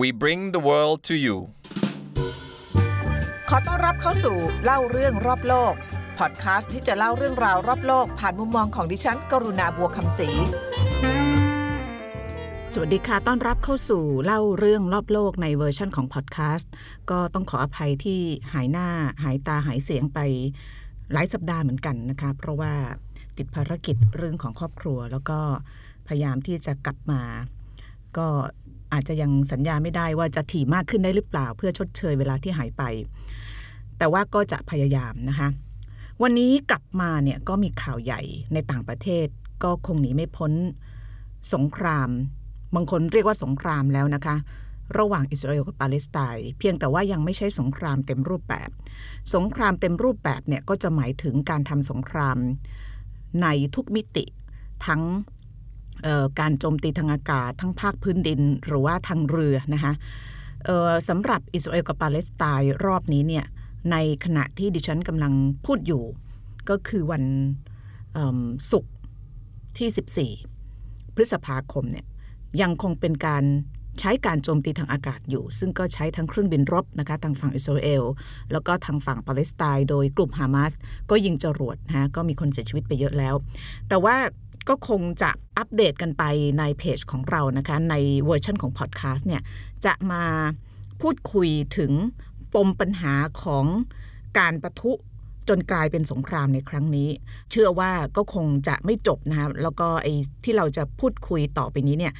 We bring the world to you ขอต้อนรับเข้าสู่เล่าเรื่องรอบโลก พอดคาสต์ที่จะเล่าเรื่องราวรอบโลก ผ่านมุมมองของดิฉัน กรุณาบัวคำศรี สวัสดีค่ะ ต้อนรับเข้าสู่เล่าเรื่องรอบโลกในเวอร์ชั่นของพอดแคสต์ ก็ต้องขออภัยที่หายหน้าหายตาหายเสียงไปหลายสัปดาห์เหมือนกันนะคะ เพราะว่าติดภารกิจเรื่องของครอบครัว แล้วก็พยายามที่จะกลับมา ก็ อาจจะยังสัญญาไม่ได้ว่าจะถี่มากขึ้นได้หรือเปล่า เพื่อชดเชยเวลาที่หายไป แต่ว่าก็จะพยายามนะคะ วันนี้กลับมาเนี่ยก็มีข่าวใหญ่ในต่างประเทศ ก็คงหนีไม่พ้นสงคราม บางคนเรียกว่าสงครามแล้วนะคะ ระหว่างอิสราเอลกับปาเลสไตน์เพียงแต่ว่ายังไม่ใช่สงครามเต็มรูปแบบ สงครามเต็มรูปแบบเนี่ยก็จะหมายถึงการทำสงครามในทุกมิติทั้ง การโจมตีทางอากาศ ทั้งภาคพื้นดินหรือว่าทางเรือนะคะสำหรับอิสราเอลกับปาเลสไตน์รอบนี้เนี่ยในขณะที่ดิฉันกำลังพูดอยู่ ก็คือวันศุกร์ที่ 14 พฤษภาคมเนี่ยยังคงเป็นการใช้การโจมตีทางอากาศอยู่ ซึ่งก็ใช้ทั้งเครื่องบินรบนะคะทางฝั่งอิสราเอลแล้วก็ทางฝั่งปาเลสไตน์โดยกลุ่มฮามาสก็ยิงจรวดนะก็มีคนเสียชีวิตไปเยอะแล้ว แต่ว่า ก็คงจะอัปเดตกันไปในเพจของเรานะคะ ในเวอร์ชันของพอดแคสต์เนี่ย จะมาพูดคุยถึงปมปัญหาของการประทุจนกลายเป็นสงครามในครั้งนี้ เชื่อว่าก็คงจะไม่จบนะคะแล้วก็ไอ้ที่เราจะพูดคุยต่อไปนี้เนี่ย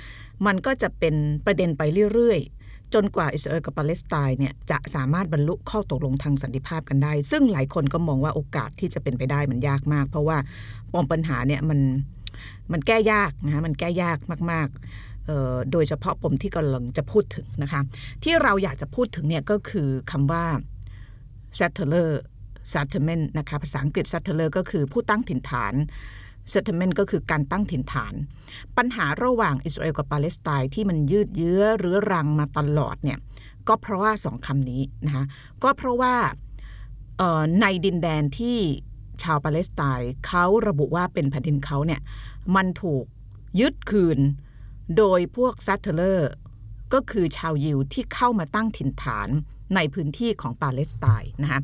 มันก็จะเป็นประเด็นไปเรื่อยๆ จนกว่าอิสราเอลกับปาเลสไตน์เนี่ยจะสามารถบรรลุข้อตกลงทางสันติภาพกันได้ ซึ่งหลายคนก็มองว่าโอกาสที่จะเป็นไปได้มันยากมาก เพราะว่าปมปัญหาเนี่ยมัน มันแก้ยากนะคะมันแก้ยากมาก ๆ โดยเฉพาะปมที่กำลังจะพูดถึงนะคะ ที่เราอยากจะพูดถึงเนี่ยก็คือคำว่า settler settlement นะคะภาษาอังกฤษ settler ก็คือผู้ตั้งถิ่นฐาน settlement ก็คือการตั้งถิ่นฐาน ปัญหาระหว่างอิสราเอลกับปาเลสไตน์ที่มันยืดเยื้อเรื้อรังมาตลอดเนี่ยก็เพราะว่าสองคำนี้นะคะก็เพราะว่าในดินแดนที่ ชาวปาเลสไตน์เขาระบุว่าเป็นแผ่นดินเขาเนี่ยมันถูกยึดคืน โดยพวก settler ก็คือชาวยิวที่เข้ามาตั้งถิ่นฐานในพื้นที่ของปาเลสไตน์นะคะ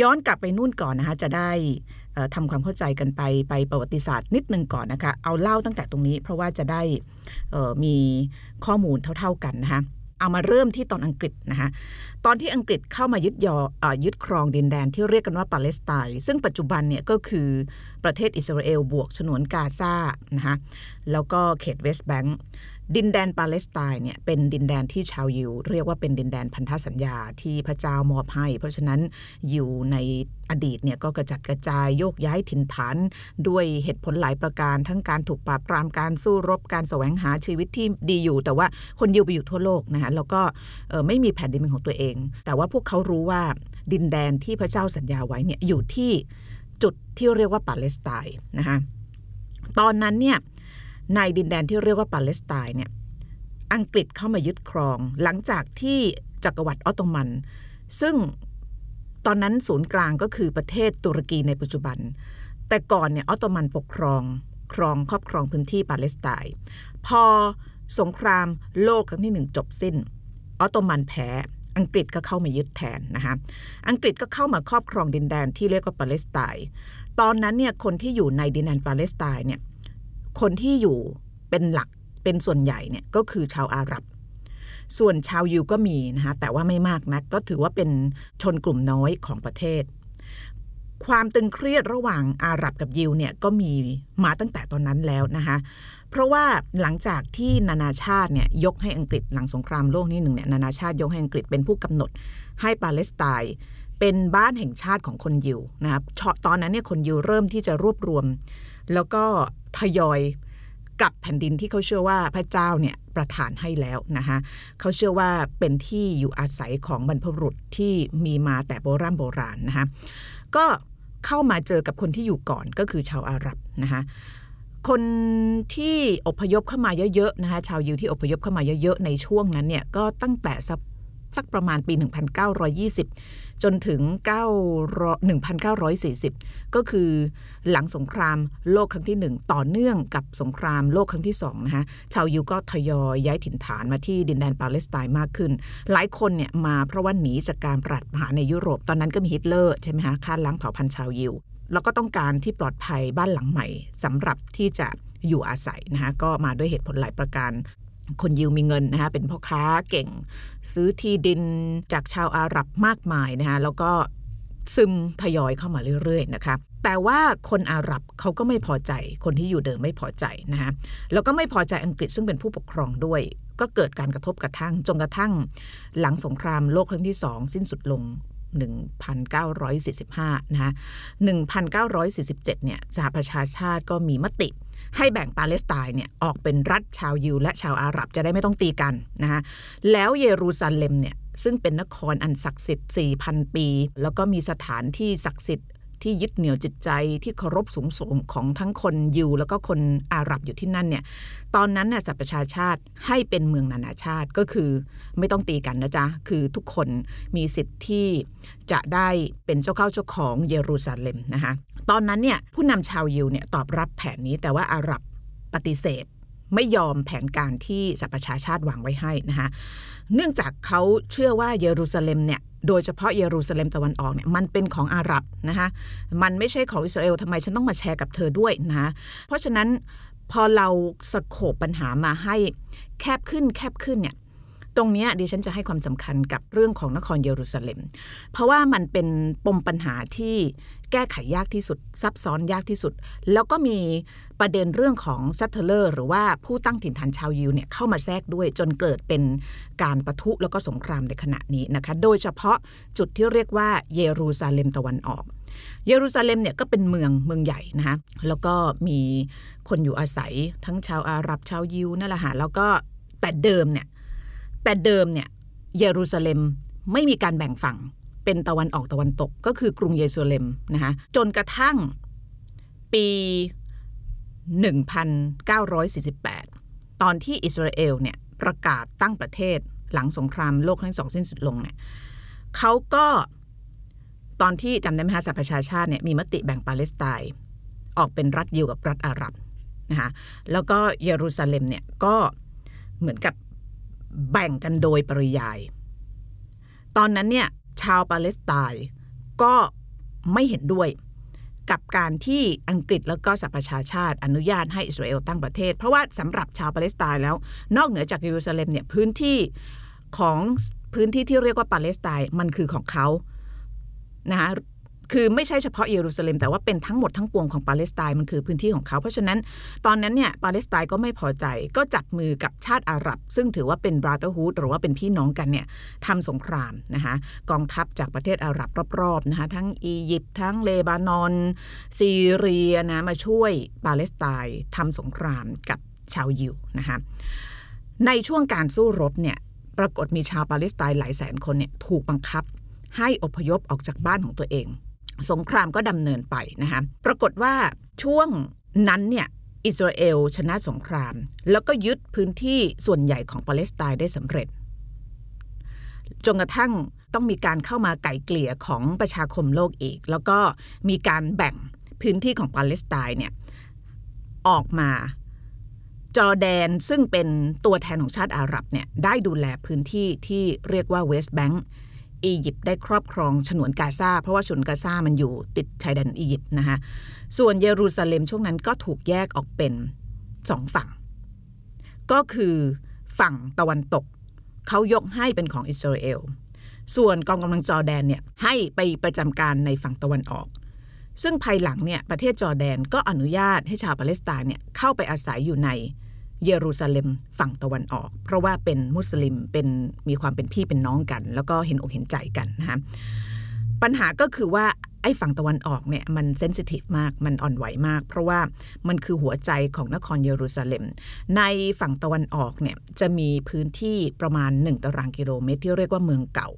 ย้อนกลับไปนู่นก่อนนะคะจะได้ทำความเข้าใจกันไปไปประวัติศาสตร์นิดนึงก่อนนะคะเอาเล่าตั้งแต่ตรงนี้เพราะว่าจะได้มีข้อมูลเท่าๆกันนะคะ เอามาเริ่มที่ตอนอังกฤษนะคะตอนที่อังกฤษเข้ามายึดยออยึดครองดินแดนที่เรียกกันว่าปาเลสไตน์ซึ่งปัจจุบันเนี่ยก็คือประเทศอิสราเอลบวกฉนวนกาซานะคะแล้วก็เขตเวสต์แบงก์ ดินแดนปาเลสไตน์เนี่ยเป็นดินแดนที่ชาวยิว เรียกว่าเป็นดินแดนพันธสัญญาที่พระเจ้ามอบให้ เพราะฉะนั้นอยิวในอดีตเนี่ยก็กระจัดกระจายโยกย้ายถิ่นฐาน ด้วยเหตุผลหลายประการทั้งการถูกปราบปรามการสู้รบการแสวงหาชีวิตที่ดีอยู่ แต่ว่าคนยิวไปอยู่ทั่วโลกนะคะแล้วก็ไม่มีแผ่นดินเป็นของตัวเอง แต่ว่าพวกเขารู้ว่าดินแดนที่พระเจ้าสัญญาไว้เนี่ยอยู่ที่จุดที่เรียกว่าปาเลสไตน์นะคะตอนนั้นเนี่ย ในดินแดนที่เรียกว่าปาเลสไตน์เนี่ยอังกฤษเข้ามายึดครอง หลังจากที่จักรวรรดิออตโตมัน ซึ่งตอนนั้นศูนย์กลางก็คือประเทศตุรกีในปัจจุบัน แต่ก่อนเนี่ยออตโตมันปกครองครองครอบครองพื้นที่ปาเลสไตน์พอสงครามโลกครั้งที่หนึ่งจบสิ้น ออตโตมันแพ้อังกฤษก็เข้ามายึดแทนนะคะอังกฤษก็เข้ามาครอบครองดินแดนที่เรียกว่าปาเลสไตน์ตอนนั้นเนี่ยคนที่อยู่ในดินแดนปาเลสไตน์เนี่ย คนที่อยู่เป็นหลักเป็นส่วนใหญ่เนี่ยก็คือชาวอาหรับ ส่วนชาวยิวก็มีนะคะแต่ว่าไม่มากนักก็ถือว่าเป็นชนกลุ่มน้อยของประเทศ ความตึงเครียดระหว่างอาหรับกับยิวเนี่ยก็มีมาตั้งแต่ตอนนั้นแล้วนะคะเพราะว่าหลังจากที่นานาชาติเนี่ยยกให้อังกฤษหลังสงครามโลกนี้หนึ่งเนี่ยนานาชาติยกให้อังกฤษเป็นผู้กำหนดให้ปาเลสไตน์เป็นบ้านแห่งชาติของคนยิวนะครับตอนนั้นเนี่ยคนยิวเริ่มที่จะรวบรวม แล้วก็ ทยอยกลับแผ่นดินที่เขาเชื่อว่าพระเจ้าเนี่ยประทานให้แล้วนะคะเขาเชื่อว่าเป็นที่อยู่อาศัยของบรรพบุรุษที่มีมาแต่โบราณโบราณนะคะก็เข้ามาเจอกับคนที่อยู่ก่อนก็คือชาวอาหรับนะคะคนที่อพยพเข้ามาเยอะๆนะคะชาวยิวที่อพยพเข้ามาเยอะๆในช่วงนั้นเนี่ยก็ตั้งแต่สัก สักประมาณปี 1920 จนถึง 1940 ก็คือหลังสงครามโลกครั้งที่ 1 ต่อเนื่องกับสงครามโลกครั้งที่2นะคะชาวยิวก็ทยอยย้ายถิ่นฐานมาที่ดินแดนปาเลสไตน์มากขึ้น หลายคนเนี่ยมาเพราะว่าหนีจากการปรัฐประหารในยุโรป ตอนนั้นก็มีฮิตเลอร์ใช่ไหมคะฆ่าล้างเผ่าพันธุ์ชาวยิวแล้วก็ต้องการที่ปลอดภัยบ้านหลังใหม่สำหรับที่จะอยู่อาศัยนะคะก็มาด้วยเหตุผลหลายประการ คนยิวมีเงินนะคะเป็นพ่อค้าเก่ง ซื้อที่ดินจากชาวอาหรับมากมายนะคะแล้วก็ซึมทยอยเข้ามาเรื่อยๆนะคะแต่ว่าคนอาหรับเขาก็ไม่พอใจคนที่อยู่เดิมไม่พอใจนะคะแล้วก็ไม่พอใจอังกฤษซึ่งเป็นผู้ปกครองด้วย ก็เกิดการกระทบกระทั่งจนกระทั่ง หลังสงครามโลกครั้งที่สองสิ้นสุดลง 1945 นะคะ1947 เนี่ยสหประชาชาติก็มีมติ ให้แบ่งปาเลสไตน์เนี่ยออกเป็นรัฐชาวยิว และชาวอาหรับจะได้ไม่ต้องตีกันนะคะแล้วเยรูซาเล็มเนี่ยซึ่งเป็นนครอันศักดิ์สิทธิ์4,000 ปี แล้วก็มีสถานที่ศักดิ์สิทธิ์ ที่ยึดเหนี่ยวจิตใจที่เคารพสูงส่งของทั้งคนยิวแล้วก็คนอาหรับอยู่ที่นั่นเนี่ยตอนนั้นน่ะสหประชาชาติให้เป็นเมืองนานาชาติก็คือไม่ต้องตีกันนะจ๊ะ คือทุกคนมีสิทธิ์ที่จะได้เป็นเจ้าเข้าเจ้าของเยรูซาเล็มนะคะตอนนั้นเนี่ยผู้นำชาวยิวเนี่ยตอบรับแผนนี้แต่ว่าอาหรับปฏิเสธ ไม่ยอมแผนการที่สหประชาชาติวางไว้ให้นะคะเนื่องจากเขาเชื่อว่าเยรูซาเล็มเนี่ยโดยเฉพาะเยรูซาเล็มตะวันออกเนี่ยมันเป็นของอาหรับนะคะมันไม่ใช่ของอิสราเอลทำไมฉันต้องมาแชร์กับเธอด้วยนะคะเพราะฉะนั้นพอเราสโคบปัญหามาให้แคบขึ้นแคบขึ้นเนี่ยตรงนี้ดิฉันจะให้ความสำคัญกับเรื่องของนครเยรูซาเล็ม เพราะว่ามันเป็นปมปัญหาที่ แก้ไขยากที่สุด ซับซ้อนยากที่สุด แล้วก็มีประเด็นเรื่องของ settler หรือว่าผู้ตั้งถิ่นฐานชาวยิวเนี่ยเข้ามาแทรกด้วยจนเกิดเป็นการประทุแล้วก็สงครามในขณะนี้นะคะโดยเฉพาะจุดที่เรียกว่าเยรูซาเล็มตะวันออก เยรูซาเล็มเนี่ยก็เป็นเมืองเมืองใหญ่นะคะแล้วก็มีคนอยู่อาศัยทั้งชาวอาหรับชาวยิวนั่นแหละค่ะแล้วก็แต่เดิมเนี่ยแต่เดิมเนี่ยเยรูซาเล็มไม่มีการแบ่งฝั่ง เป็นตะวันออกตะวันตกก็คือกรุงเยรูซาเล็มนะคะจนกระทั่งปี 1948 ตอนที่อิสราเอลเนี่ยประกาศตั้งประเทศหลังสงครามโลกครั้งที่สองสิ้นสุดลงเนี่ยเขาก็ตอนที่จำได้ไหมคะสหประชาชาติเนี่ยมีมติแบ่งปาเลสไตน์ออกเป็นรัฐยิวกับรัฐอาหรับนะคะแล้วก็เยรูซาเล็มเนี่ยก็เหมือนกับแบ่งกันโดยปริยาย ตอนนั้นเนี่ย ชาวปาเลสไตน์ก็ไม่เห็นด้วยกับการที่อังกฤษแล้วก็สหประชาชาติอนุญาตให้อิสราเอลตั้งประเทศ เพราะว่าสำหรับชาวปาเลสไตน์แล้ว นอกเหนือจากเยรูซาเล็มเนี่ยพื้นที่ของพื้นที่ที่เรียกว่าปาเลสไตน์มันคือของเขานะคะ คือไม่ใช่เฉพาะเยรูซาเล็มแต่ว่าเป็นทั้งหมดทั้งปวงของปาเลสไตน์มันคือพื้นที่ของเขา เพราะฉะนั้นตอนนั้นเนี่ยปาเลสไตน์ก็ไม่พอใจก็จับมือกับชาติอาหรับ ซึ่งถือว่าเป็นบราเ h อร์ฮูดหรือว่าเป็นพี่น้องกันเนี่ยทำสงครามนะคะกองทัพจากประเทศอาหรับรอบๆนะคะทั้งอียิปต์ทั้งเลบานอน ซีเรียนะมาช่วยปาเลสไตน์ทำสงครามกับชาวยิวนะคะในช่วงการสู้รบเนี่ยปรากฏมีชาวปาเลสไตน์หลายแสนคนเนี่ยถูกบังคับให้อพยพออกจากบ้านของตัวเอง สงครามก็ดำเนินไปนะคะปรากฏว่าช่วงนั้นเนี่ยอิสราเอลชนะสงคราม แล้วก็ยึดพื้นที่ส่วนใหญ่ของปาเลสไตน์ได้สำเร็จ จนกระทั่งต้องมีการเข้ามาไก่เกลี่ยของประชาคมโลกอีก แล้วก็มีการแบ่งพื้นที่ของปาเลสไตน์เนี่ยออกมาจอแดนซึ่งเป็นตัวแทนของชาติอาหรับเนี่ยได้ดูแลพื้นที่ที่เรียกว่าเวสต์แบงก์ อียิปต์ได้ครอบครองฉนวนกาซาเพราะว่าฉนวนกาซามันอยู่ติดชายแดนอียิปต์นะคะส่วนเยรูซาเล็มช่วงนั้นก็ถูกแยกออกเป็นสองฝั่ง ก็คือฝั่งตะวันตกเขายกให้เป็นของอิสราเอลส่วนกองกำลังจอแดนเนี่ยให้ไปประจำการในฝั่งตะวันออก ซึ่งภายหลังเนี่ยประเทศจอแดนก็อนุญาตให้ชาวปาเลสไตน์เนี่ยเข้าไปอาศัยอยู่ใน เยรูซาเล็มฝั่งตะวันออก เพราะว่าเป็นมุสลิมเป็นมีความเป็นพี่เป็นน้องกัน แล้วก็เห็นอกเห็นใจกันนะคะปัญหาก็คือว่าไอ้ฝั่งตะวันออกเนี่ยมันเซนซิทีฟมากมันอ่อนไหวมาก เพราะว่ามันคือหัวใจของนครเยรูซาเล็ม ในฝั่งตะวันออกเนี่ยจะมีพื้นที่ประมาณ 1 ตารางกิโลเมตร ที่เรียกว่าเมืองเก่า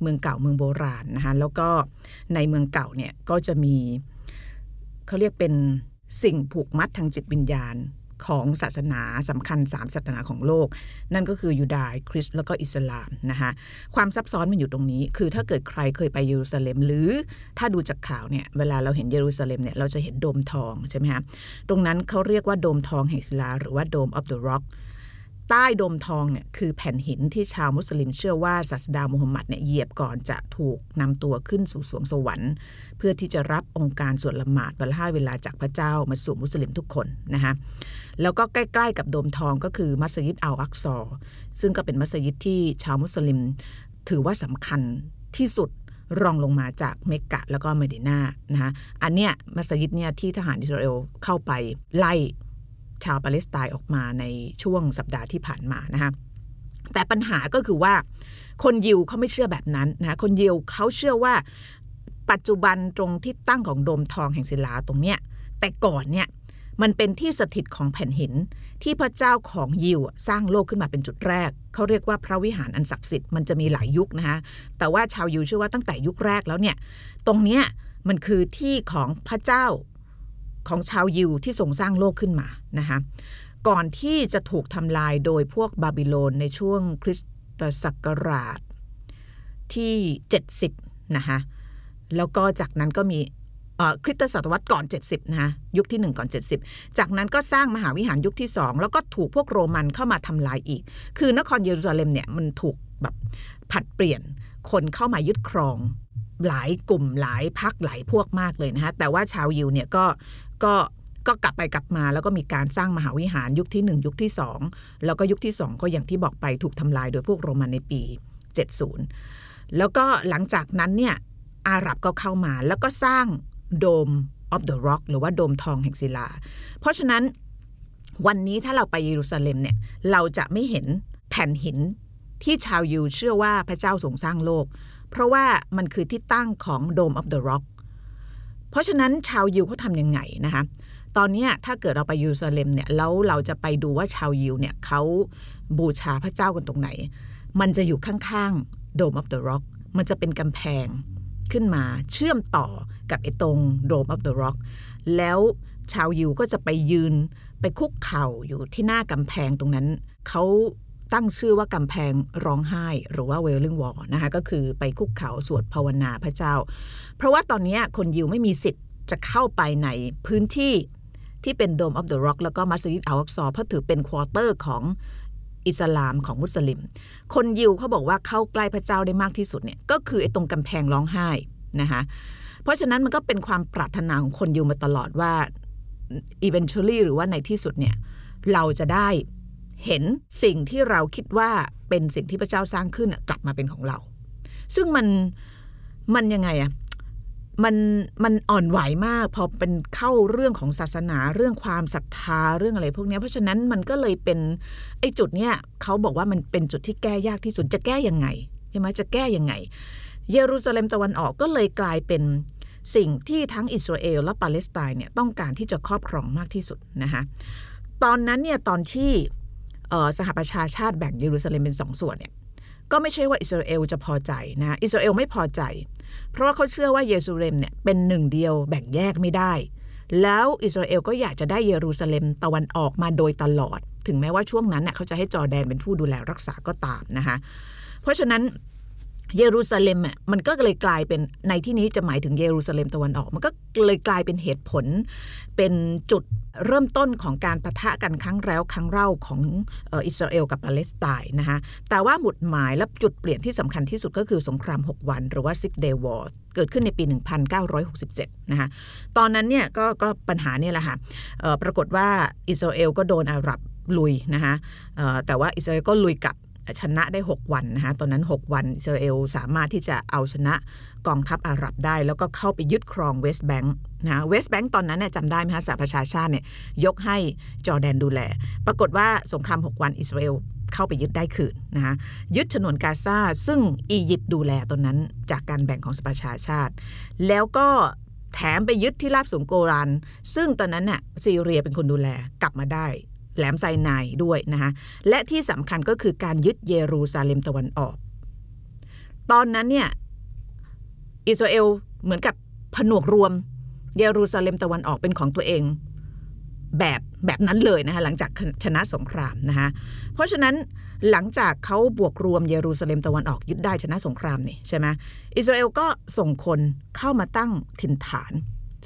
เมืองเก่าเมืองโบราณนะคะแล้วก็ในเมืองเก่าเนี่ยก็จะมีเขาเรียกเป็นสิ่งผูกมัดทางจิตวิญญาณ ของศาสนาสำคัญ 3 ศาสนาของโลก นั่นก็คือยูดาห์คริสต์แล้วก็อิสลามนะคะความซับซ้อนมันอยู่ตรงนี้ คือถ้าเกิดใครเคยไปเยรูซาเล็ม หรือถ้าดูจากข่าวเนี่ยเวลาเราเห็นเยรูซาเล็มเนี่ยเราจะเห็นโดมทองใช่ไหมคะตรงนั้นเขาเรียกว่าโดมทองแห่งศิลาหรือว่า Dome of the Rock ใต้โดมทองเนี่ยคือแผ่นหินที่ชาวมุสลิมเชื่อว่าศาสดามุฮัมมัดเนี่ยเหยียบก่อนจะถูกนำตัวขึ้นสู่สรวงสวรรค์ เพื่อที่จะรับองค์การสวดละหมาดวันละห้าเวลาจากพระเจ้ามาสู่มุสลิมทุกคนนะคะแล้วก็ใกล้ๆกับโดมทองก็คือมัสยิดอัลอักซอซึ่งก็เป็นมัสยิดที่ชาวมุสลิมถือว่าสำคัญที่สุดรองลงมาจากเมกกะแล้วก็เมดินานะคะอันเนี้ยมัสยิดเนี่ยที่ทหารอิสราเอลเข้าไปไล่ ชาวปาเลสไตน์ออกมาในช่วงสัปดาห์ที่ผ่านมานะคะแต่ปัญหาก็คือว่าคนยิวเขาไม่เชื่อแบบนั้นนะคนยิวเขาเชื่อว่าปัจจุบันตรงที่ตั้งของโดมทองแห่งศิลาตรงเนี้ยแต่ก่อนเนี่ยมันเป็นที่สถิตของแผ่นหิน ที่พระเจ้าของยิวสร้างโลกขึ้นมาเป็นจุดแรก เขาเรียกว่าพระวิหารอันศักดิ์สิทธิ์มันจะมีหลายยุคนะคะแต่ว่าชาวยิวเชื่อว่าตั้งแต่ยุคแรกแล้วเนี่ยตรงเนี้ยมันคือที่ของพระเจ้า ของชาวยิวที่ทรงสร้างโลกขึ้นมานะคะก่อนที่จะถูกทำลายโดยพวกบาบิโลนในช่วงคริสตศักราชที่ 70 นะคะแล้วก็จากนั้นก็มีคริสตศตวรรษก่อน 70 นะคะยุคที่ 1 ก่อน 70 จากนั้นก็สร้างมหาวิหารยุคที่ 2 แล้วก็ถูกพวกโรมันเข้ามาทำลายอีก คือนครเยรูซาเล็มเนี่ยมันถูกแบบผัดเปลี่ยนคนเข้ามายึดครองหลายกลุ่มหลายพักหลายพวกมากเลยนะคะแต่ว่าชาวยิวเนี่ยก็ ก็ก็กลับไปกลับมาแล้วก็มีการสร้างมหาวิหารยุคที่ 1 ยุคที่ 2 แล้วก็ยุคที่ 2 ก็อย่างที่บอกไปถูกทำลายโดยพวกโรมันในปี 70 แล้วก็หลังจากนั้นเนี่ยอาหรับก็เข้ามาแล้วก็สร้างโดม of the rock หรือว่าโดมทองแห่งศิลา เพราะฉะนั้นวันนี้ถ้าเราไปเยรูซาเล็มเนี่ยเราจะไม่เห็นแผ่นหินที่ชาวยิวเชื่อว่าพระเจ้าทรงสร้างโลก เพราะว่ามันคือที่ตั้งของโดม of the rock เพราะฉะนั้นชาวยิวเขาทำยังไงนะคะตอนนี้ถ้าเกิดเราไปยูซาเลมเนี่ยแล้วเราจะไปดูว่าชาวยิวเนี่ยเขาบูชาพระเจ้ากันตรงไหน มันจะอยู่ข้างๆ Dome of the Rock มันจะเป็นกำแพงขึ้นมาเชื่อมต่อกับไอ้ตรง Dome of the Rock แล้วชาวยิวก็จะไปยืนไปคุกเข่าอยู่ที่หน้ากำแพงตรงนั้น เขา ตั้งชื่อว่ากำแพงร้องไห้ หรือว่า Wailing Wall นะคะก็คือไปคุกเข่าสวดภาวนาพระเจ้า เพราะว่าตอนนี้คนยิวไม่มีสิทธิ์จะเข้าไปในพื้นที่ที่เป็น Dome of the Rock แล้วก็มัสยิดอัลอักซอเพราะถือเป็นควอเตอร์ของอิสลามของมุสลิม คนยิวเขาบอกว่าเข้าใกล้พระเจ้าได้มากที่สุดเนี่ยก็คือไอ้ตรงกำแพงร้องไห้นะคะเพราะฉะนั้นมันก็เป็นความปรารถนาของคนยิวมาตลอดว่า eventually หรือว่าในที่สุดเนี่ยเราจะได้ เห็นสิ่งที่เราคิดว่าเป็นสิ่งที่พระเจ้าสร้างขึ้นกลับมาเป็นของเรา ซึ่งมันมันยังไงอะมันมันอ่อนไหวมากพอเป็นเข้าเรื่องของศาสนาเรื่องความศรัทธาเรื่องอะไรพวกนี้เพราะฉะนั้นมันก็เลยเป็นไอ้จุดเนี้ยเขาบอกว่ามันเป็นจุดที่แก้ยากที่สุดจะแก้ยังไงใช่ไหมจะแก้ยังไง เยรูซาเล็มตะวันออกก็เลยกลายเป็นสิ่งที่ทั้งอิสราเอลและปาเลสไตน์เนี่ยต้องการที่จะครอบครองมากที่สุดนะคะตอนนั้นเนี่ยตอนที่ สหประชาชาติแบ่งเยรูซาเล็มเป็นสองส่วนเนี่ยก็ไม่ใช่ว่าอิสราเอลจะพอใจนะอิสราเอลไม่พอใจ เพราะว่าเขาเชื่อว่าเยรูซาเล็มเนี่ยเป็นหนึ่งเดียวแบ่งแยกไม่ได้ แล้วอิสราเอลก็อยากจะได้เยรูซาเล็มตะวันออกมาโดยตลอด ถึงแม้ว่าช่วงนั้นเน่ยเขาจะให้จอแดนเป็นผู้ดูแลรักษาก็ตามนะคะเพราะฉะนั้น เยรูซาเล็มอะมันก็เลยกลายเป็นในที่นี้จะหมายถึงเยรูซาเล็มตะวันออก มันก็เลยกลายเป็นเหตุผล เป็นจุดเริ่มต้นของการประทะกันครั้งแล้วครั้งเล่าของอิสราเอลกับปาเลสไตน์นะคะแต่ว่าหมุดหมายและจุดเปลี่ยนที่สำคัญที่สุดก็คือสงคราม 6 วัน หรือว่า Six Day War เกิดขึ้นในปี 1967 นะคะตอนนั้นเนี่ยก็ก็ปัญหาเนี่ยแหละค่ะปรากฏว่าอิสราเอลก็โดนอาหรับลุยนะคะแต่ว่าอิสราเอลก็ลุยกับ ชนะได้ 6 วันนะคะตอนนั้น 6 วันอิสราเอลสามารถที่จะเอาชนะกองทัพอาหรับได้ แล้วก็เข้าไปยึดครองเวสต์แบงค์นะเวสต์แบงค์ตอนนั้นเนี่ยจำได้ไหมคะสหประชาชาติเนี่ยยกให้จอแดนดูแล ปรากฏว่าสงคราม 6 วันอิสราเอลเข้าไปยึดได้คืนนะคะยึดฉนวนกาซาซึ่งอียิปต์ดูแลตอนนั้นจากการแบ่งของสหประชาชาติ แล้วก็แถมไปยึดที่ราบสูงโกรันซึ่งตอนนั้นน่ะซีเรียเป็นคนดูแลกลับมาได้ แหลมไซนายด้วยนะคะและที่สำคัญก็คือการยึดเยรูซาเล็มตะวันออก ตอนนั้นเนี่ยอิสราเอลเหมือนกับผนวกรวมเยรูซาเล็มตะวันออกเป็นของตัวเองแบบแบบนั้นเลยนะคะหลังจากชนะสงครามนะคะเพราะฉะนั้นหลังจากเขาบวกรวมเยรูซาเล็มตะวันออกยึดได้ชนะสงครามนี่ใช่ไหมอิสราเอลก็ส่งคนเข้ามาตั้งถิ่นฐาน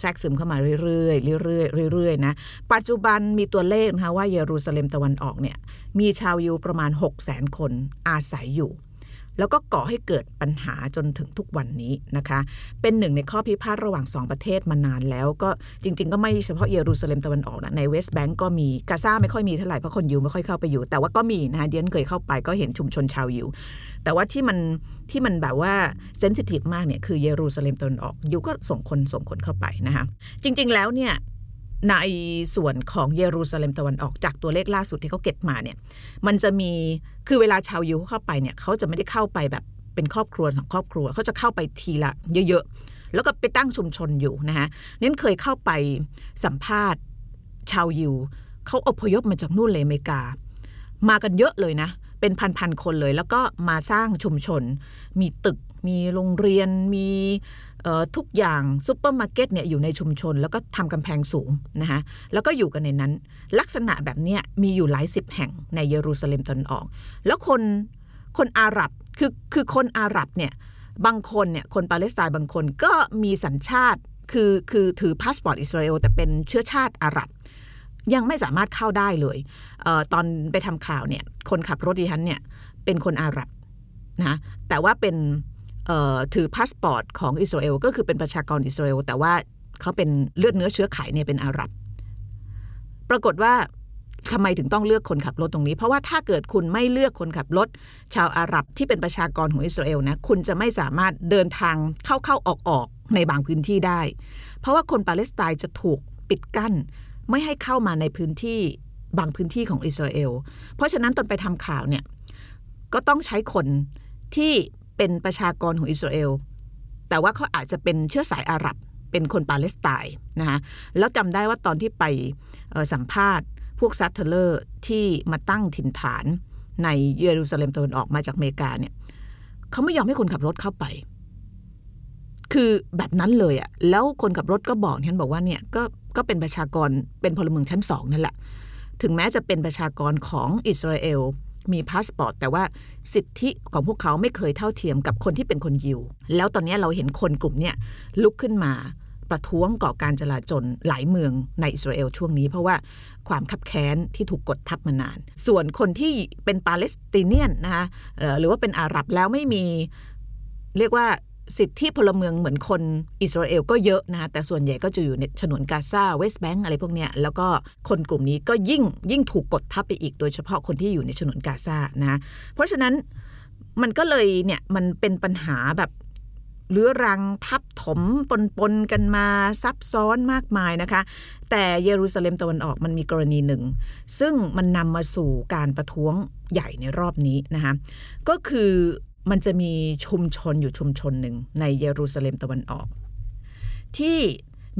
แทรกซึมเข้ามาเรื่อยๆเรื่อยๆเรื่อยๆนะปัจจุบันมีตัวเลขนะคะว่าเยรูซาเล็มตะวันออกเนี่ยมีชาวยิวประมาณ 6 0 0 0 0 0 คนอาศัยอยู่ แล้วก็ก่อให้เกิดปัญหาจนถึงทุกวันนี้นะคะ เป็นหนึ่งในข้อพิพาทระหว่างสองประเทศมานานแล้ว ก็จริง ๆ ก็ไม่เฉพาะเยรูซาเล็มตะวันออกนะในเวสต์แบงก์ก็มีกาซาไม่ค่อยมีเท่าไหร่เพราะคนยิวไม่ค่อยเข้าไปอยู่ แต่ว่าก็มีนะคะเดียนเคยเข้าไปก็เห็นชุมชนชาวยิวแต่ว่าที่มันที่มันแบบว่าเซนซิทีฟมากเนี่ยคือเยรูซาเล็มตะวันออกยิวก็ส่งคนส่งคนเข้าไปนะคะจริง ๆ แล้วเนี่ย ในส่วนของเยรูซาเล็มตะวันออกจากตัวเลขล่าสุดที่เขาเก็บมาเนี่ยมันจะมีคือเวลาชาวยิวเข้าไปเนี่ยเขาจะไม่ได้เข้าไปแบบเป็นครอบครัวสองครอบครัวเขาจะเข้าไปทีละเยอะๆ แล้วก็ไปตั้งชุมชนอยู่นะคะเน้นเคยเข้าไปสัมภาษณ์ชาวยิวเขาอพยพมาจากนู่นเลยอเมริกา มากันเยอะเลยนะ เป็นพันๆคนเลย แล้วก็มาสร้างชุมชน มีตึกมีโรงเรียนมี ทุกอย่างซูเปอร์มาร์เก็ตเนี่ยอยู่ในชุมชน แล้วก็ทำกำแพงสูงนะคะแล้วก็อยู่กันในนั้น ลักษณะแบบนี้มีอยู่หลายสิบแห่งในเยรูซาเล็มตะวันออก แล้วคนคนอาหรับคือคือคนอาหรับเนี่ยบางคนเนี่ยคนปาเลสไตน์บางคนก็มีสัญชาติคือคือถือพาสปอร์ตอิสราเอลแต่เป็นเชื้อชาติอาหรับ ยังไม่สามารถเข้าได้เลยเออตอนไปทำข่าวเนี่ยคนขับรถดิฉันเนี่ยเป็นคนอาหรับนะแต่ว่าเป็น ถือพาสปอร์ตของอิสราเอลก็คือเป็นประชากรอิสราเอลแต่ว่าเขาเป็นเลือดเนื้อเชื้อไขเนี่ยเป็นอาหรับ ปรากฏว่าทำไมถึงต้องเลือกคนขับรถตรงนี้ เพราะว่าถ้าเกิดคุณไม่เลือกคนขับรถ ชาวอาหรับที่เป็นประชากรของอิสราเอลนะคุณจะไม่สามารถเดินทางเข้าเข้าออกออกในบางพื้นที่ได้ เพราะว่าคนปาเลสไตน์จะถูกปิดกั้น ไม่ให้เข้ามาในพื้นที่บางพื้นที่ของอิสราเอลเพราะฉะนั้นตอนไปทำข่าวเนี่ยก็ต้องใช้คนที่ เป็นประชากรของอิสราเอลแต่ว่าเขาอาจจะเป็นเชื้อสายอาหรับเป็นคนปาเลสไตน์นะคะแล้วจำได้ว่าตอนที่ไปสัมภาษณ์พวก settler ที่มาตั้งถิ่นฐานในเยรูซาเล็มตะวันออกมาจากอเมริกาเนี่ยเขาไม่ยอมให้คนขับรถเข้าไป คือแบบนั้นเลยอะแล้วคนขับรถก็บอกฉันบอกว่าเนี่ยก็ก็เป็นประชากรเป็นพลเมืองชั้นสองนั่นแหละ ถึงแม้จะเป็นประชากรของอิสราเอล มีพาสปอร์ตแต่ว่าสิทธิของพวกเขาไม่เคยเท่าเทียมกับคนที่เป็นคนยิว แล้วตอนนี้เราเห็นคนกลุ่มเนี่ยลุกขึ้นมาประท้วงก่อการจลาจลหลายเมืองในอิสราเอลช่วงนี้เพราะว่าความคับแค้นที่ถูกกดทับมานาน ส่วนคนที่เป็นปาเลสไตเนียนนะคะหรือว่าเป็นอาหรับแล้วไม่มีเรียกว่า สิทธิพลเมืองเหมือนคนอิสราเอลก็เยอะนะแต่ส่วนใหญ่ก็จะอยู่ในฉนวนกาซาเวสต์แบงก์อะไรพวกเนี้ยแล้วก็คนกลุ่มนี้ก็ยิ่งยิ่งถูกกดทับไปอีก โดยเฉพาะคนที่อยู่ในฉนวนกาซานะเพราะฉะนั้นมันก็เลยเนี่ยมันเป็นปัญหาแบบเรื้อรังทับถมปนปนกันมาซับซ้อนมากมายนะคะ แต่เยรูซาเล็มตะวันออกมันมีกรณีหนึ่ง ซึ่งมันนำมาสู่การประท้วงใหญ่ในรอบนี้นะคะก็คือ มันจะมีชุมชนอยู่ชุมชนหนึ่งในเยรูซาเล็มตะวันออก ที่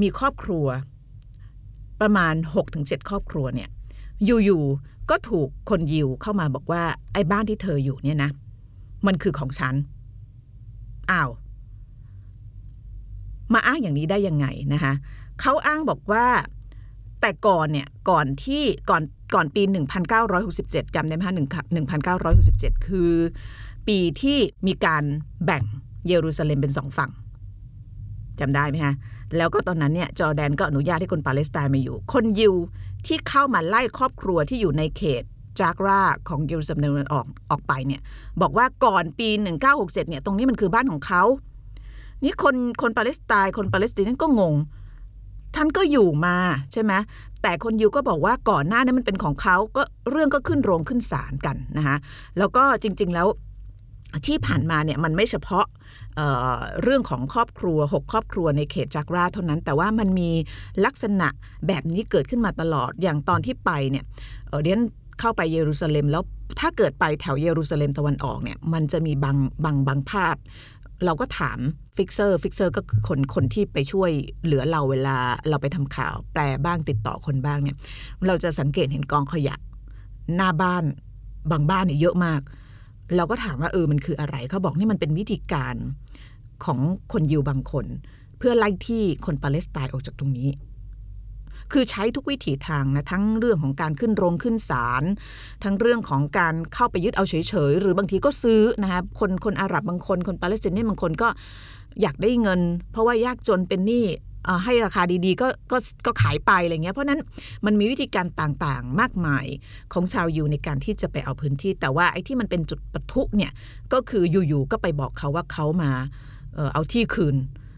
มีครอบครัวประมาณ 6-7 ครอบครัวเนี่ยอยู่ๆก็ถูกคนยิวเข้ามาบอกว่า ไอ้บ้านที่เธออยู่เนี่ยนะ มันคือของฉันอ้าวมาอ้างอย่างนี้ได้ยังไงนะคะเขาอ้างบอกว่าแต่ก่อนเนี่ยก่อนที่ก่อนก่อนปี 1967จำได้ไหมคะ1967 คือ ปีที่มีการแบ่งเยรูซาเล็มเป็นสองฝั่งจำได้ไหมคะแล้วก็ตอนนั้นเนี่ยจอแดนก็อนุญาตให้คนปาเลสไตน์มาอยู่ คนยิวที่เข้ามาไล่ครอบครัวที่อยู่ในเขตจากราของเยรูซาเล็มออกออกไปเนี่ยบอกว่าก่อนปี 1967เนี่ยตรงนี้มันคือบ้านของเขานี่คนคนปาเลสไตน์คนปาเลสไตน์นั่นก็งงท่านก็อยู่มาใช่ไหมแต่คนยิวก็บอกว่าก่อนหน้านั้นมันเป็นของเขาก็เรื่องก็ขึ้นโรงขึ้นศาลกันนะคะแล้วก็จริง ๆ แล้ว ที่ผ่านมาเนี่ยมันไม่เฉพาะเเรื่องของครอบครัว 6 ครอบครัวในเขตจากราเท่านั้น แต่ว่ามันมีลักษณะแบบนี้เกิดขึ้นมาตลอดอย่างตอนที่ไปเนี่ยเดียนเข้าไปเยรูซาเล็ม แล้วถ้าเกิดไปแถวเยรูซาเล็มตะวันออกเนี่ยมันจะมีบางบางบางภาพ เราก็ถาม fixer fixer ก็คือคนคนที่ไปช่วยเหลือเราเวลาเราไปทำข่าว แปลบ้างติดต่อคนบ้างเนี่ยเราจะสังเกตเห็นกองขยะหน้าบ้านบางบ้านเนี่ยเยอะมาก เราก็ถามว่าเออมันคืออะไรเขาบอกนี่มันเป็นวิธีการของคนยิวบางคน เพื่อไล่ที่คนปาเลสไตน์ออกจากตรงนี้ คือใช้ทุกวิถีทางนะทั้งเรื่องของการขึ้นโรงขึ้นศาลทั้งเรื่องของการเข้าไปยึดเอาเฉยๆหรือบางทีก็ซื้อนะคะคนคนอาหรับบางคนคนปาเลสไตน์บางคนก็อยากได้เงิน เพราะว่ายากจนเป็นหนี้ ให้ราคาดีๆ ก็ก็ก็ขายไปอะไรเงี้ยเพราะนั้นมันมีวิธีการต่างๆ มากมายของชาวยูในการที่จะไปเอาพื้นที่ แต่ว่าไอ้ที่มันเป็นจุดปะทุเนี่ยก็คืออยู่ๆก็ไปบอกเขาว่าเขามาเอาที่คืน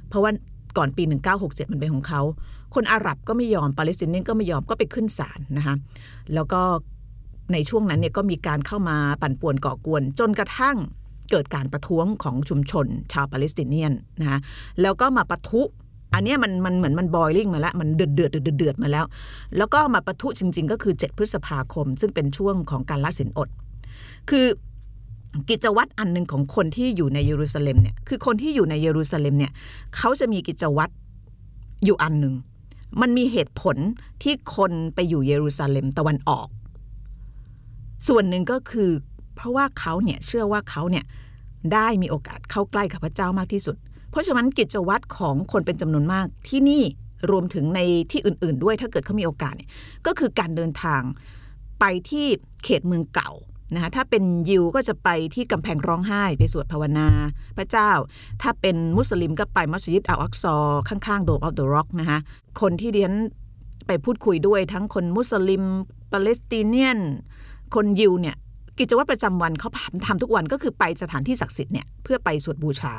เพราะว่าก่อนปี 1967 มันเป็นของเขาคนอาหรับก็ไม่ยอมปาเลสไตน์ก็ไม่ยอมก็ไปขึ้นศาลนะคะแล้วก็ในช่วงนั้นเนี่ยก็มีการเข้ามาปั่นป่วนก่อกวน จนกระทั่งเกิดการประท้วงของชุมชนชาวปาเลสไตน์นะคะแล้วก็มาปะทุ อันนี้มันมันเหมือนมันบอยลิ่งมาแล้ว มันเดือดเดือดเดือดเดือดมาแล้ว แล้วก็มาประทุจริง ๆ ก็คือ 7 พฤษภาคม ซึ่งเป็นช่วงของการละสินอด คือกิจวัตรอันหนึ่งของคนที่อยู่ในเยรูซาเล็มเนี่ยคือคนที่อยู่ในเยรูซาเล็มเนี่ยเขาจะมีกิจวัตรอยู่อันหนึ่งมันมีเหตุผลที่คนไปอยู่เยรูซาเล็มตะวันออก ส่วนหนึ่งก็คือ เพราะว่าเขาเนี่ยเชื่อว่าเขาเนี่ยได้มีโอกาสเข้าใกล้กับพระเจ้ามากที่สุด เพราะฉะนั้นกิจวัตรของคนเป็นจำนวนมากที่นี่รวมถึงในที่อื่น ๆ ด้วยถ้าเกิดเขามีโอกาสเนี่ยก็คือการเดินทางไปที่เขตเมืองเก่านะคะถ้าเป็นยิวก็จะไปที่กำแพงร้องไห้ ไปสวดภาวนาพระเจ้า ถ้าเป็นมุสลิมก็ไปมัสยิดอัลอักซอข้างๆ Dome of the Rock นะคะคนที่เรียนไปพูดคุยด้วยทั้งคนมุสลิม Palestinian คนยิวเนี่ยกิจวัตรประจำวันเขาทำทุกวันก็คือไปสถานที่ศักดิ์สิทธิ์เนี่ยเพื่อไปสวดบูชา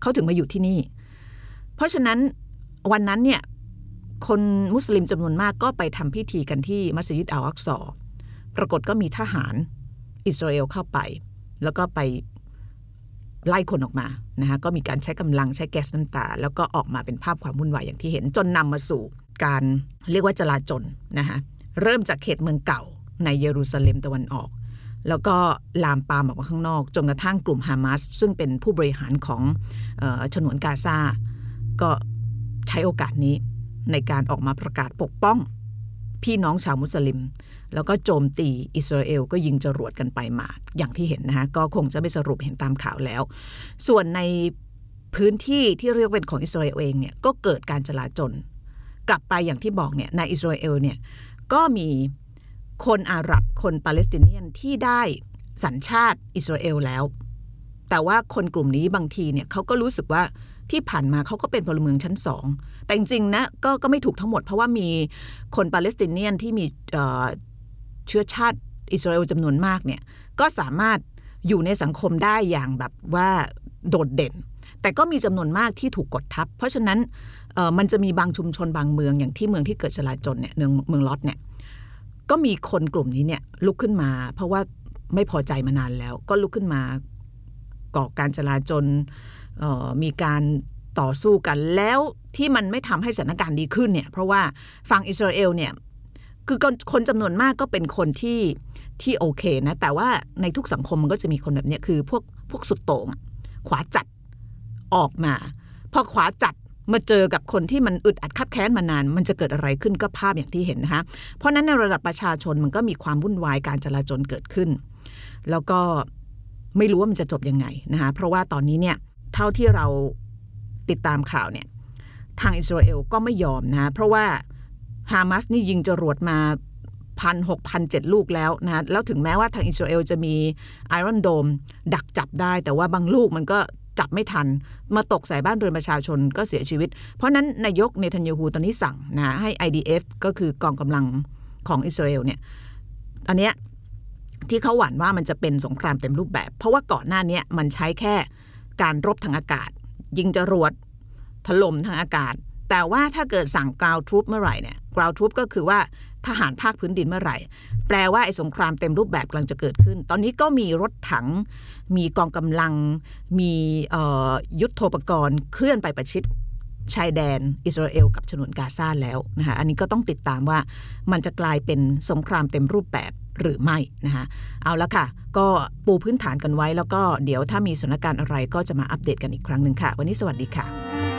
เขาถึงมาอยู่ที่นี่ เพราะฉะนั้นวันนั้นเนี่ยคนมุสลิมจำนวนมากก็ไปทำพิธีกันที่มัสยิดอัลอักซอปรากฏก็มีทหารอิสราเอลเข้าไป แล้วก็ไปไล่คนออกมานะคะก็มีการใช้กำลังใช้แก๊สน้ำตา แล้วก็ออกมาเป็นภาพความวุ่นวายอย่างที่เห็นจนนำมาสู่การเรียกว่าจลาจลนะคะเริ่มจากเขตเมืองเก่าในเยรูซาเล็มตะวันออก แล้วก็ลามปามออกมาข้างนอก จนกระทั่งกลุ่มฮามาสซึ่งเป็นผู้บริหารของฉนวนกาซาก็ใช้โอกาสนี้ในการออกมาประกาศปกป้อง พี่น้องชาวมุสลิม แล้วก็โจมตีอิสราเอลก็ยิงจรวดกันไปมาอย่างที่เห็นนะคะก็คงจะไม่สรุปเห็นตามข่าวแล้ว ส่วนในพื้นที่ที่เรียกเป็นของอิสราเอลเองเนี่ยก็เกิดการจลาจลกลับไปอย่างที่บอกเนี่ยในอิสราเอลเนี่ยก็มี คนอาหรับคนปาเลสไตเนียนที่ได้สัญชาติอิสราเอลแล้ว แต่ว่าคนกลุ่มนี้บางทีเนี่ยเขาก็รู้สึกว่าที่ผ่านมาเขาก็เป็นพลเมืองชั้นสอง แต่จริงๆนะกก็ไม่ถูกทั้งหมดเพราะว่ามีคนปาเลสไตเนียนที่มีเชื้อชาติอิสราเอลจำนวนมากเนี่ยก็สามารถอยู่ในสังคมได้อย่างแบบว่าโดดเด่น แต่ก็มีจำนวนมากที่ถูกกดทับ เพราะฉะนั้นมันจะมีบางชุมชนบางเมืองอย่างที่เมืองที่เกิดจลาจลเนี่ยเมืองเมืองลอตเนี่ย ก็มีคนกลุ่มนี้เนี่ยลุกขึ้นมา เพราะว่าไม่พอใจมานานแล้ว ก็ลุกขึ้นมาก่อการจลาจลมีการต่อสู้กันแล้วที่มันไม่ทำให้สถานการณ์ดีขึ้นเนี่ยเพราะว่าฝั่งอิสราเอลเนี่ยคือคนจำนวนมากก็เป็นคนที่ที่โอเคนะ แต่ว่าในทุกสังคมมันก็จะมีคนแบบนี้คือพวกพวกสุดโต่งขวาจัดออกมา พอขวาจัด มาเจอกับคนที่มันอึดอัดคับแค้นมานาน มันจะเกิดอะไรขึ้นก็ภาพอย่างที่เห็นนะคะเพราะนั้นในระดับประชาชนมันก็มีความวุ่นวายการจลาจลเกิดขึ้น แล้วก็ไม่รู้ว่ามันจะจบยังไงนะคะเพราะว่าตอนนี้เนี่ยเท่าที่เราติดตามข่าวเนี่ยทางอิสราเอลก็ไม่ยอมนะเพราะว่าฮามาสนี่ยิงจรวดมาพันหกพันเจ็ดลูกแล้วนะแล้วถึงแม้ว่าทางอิสราเอลจะมีไอรอนโดมดักจับได้ แต่ว่าบางลูกมันก็ จับไม่ทัน มาตกใส่บ้านเรือนประชาชนก็เสียชีวิต เพราะนั้นนายกเนทันยาฮูตอนนี้สั่งนะให้ IDF ก็คือกองกำลังของอิสราเอลเนี่ยอันเนี้ยที่เขาหวั่นว่ามันจะเป็นสงครามเต็มรูปแบบ เพราะว่าก่อนหน้านี้มันใช้แค่การรบทางอากาศ ยิงจรวดถล่มทางอากาศ แต่ว่าถ้าเกิดสั่งกราวทรูปเมื่อไหร่เนี่ยกราวทรูปก็คือว่า ทหารภาคพื้นดินเมื่อไหร่ แปลว่าไอ้สงครามเต็มรูปแบบกำลังจะเกิดขึ้น ตอนนี้ก็มีรถถัง มีกองกำลัง มียุทธปกรณ์เคลื่อนไปประชิดชายแดนอิสราเอลกับฉนวนกาซาแล้วนะคะอันนี้ก็ต้องติดตามว่ามันจะกลายเป็นสงครามเต็มรูปแบบหรือไม่นะคะเอาละค่ะ ก็ปูพื้นฐานกันไว้แล้วก็เดี๋ยวถ้ามีสถานการณ์อะไรก็จะมาอัปเดตกันอีกครั้งหนึ่งค่ะ วันนี้สวัสดีค่ะ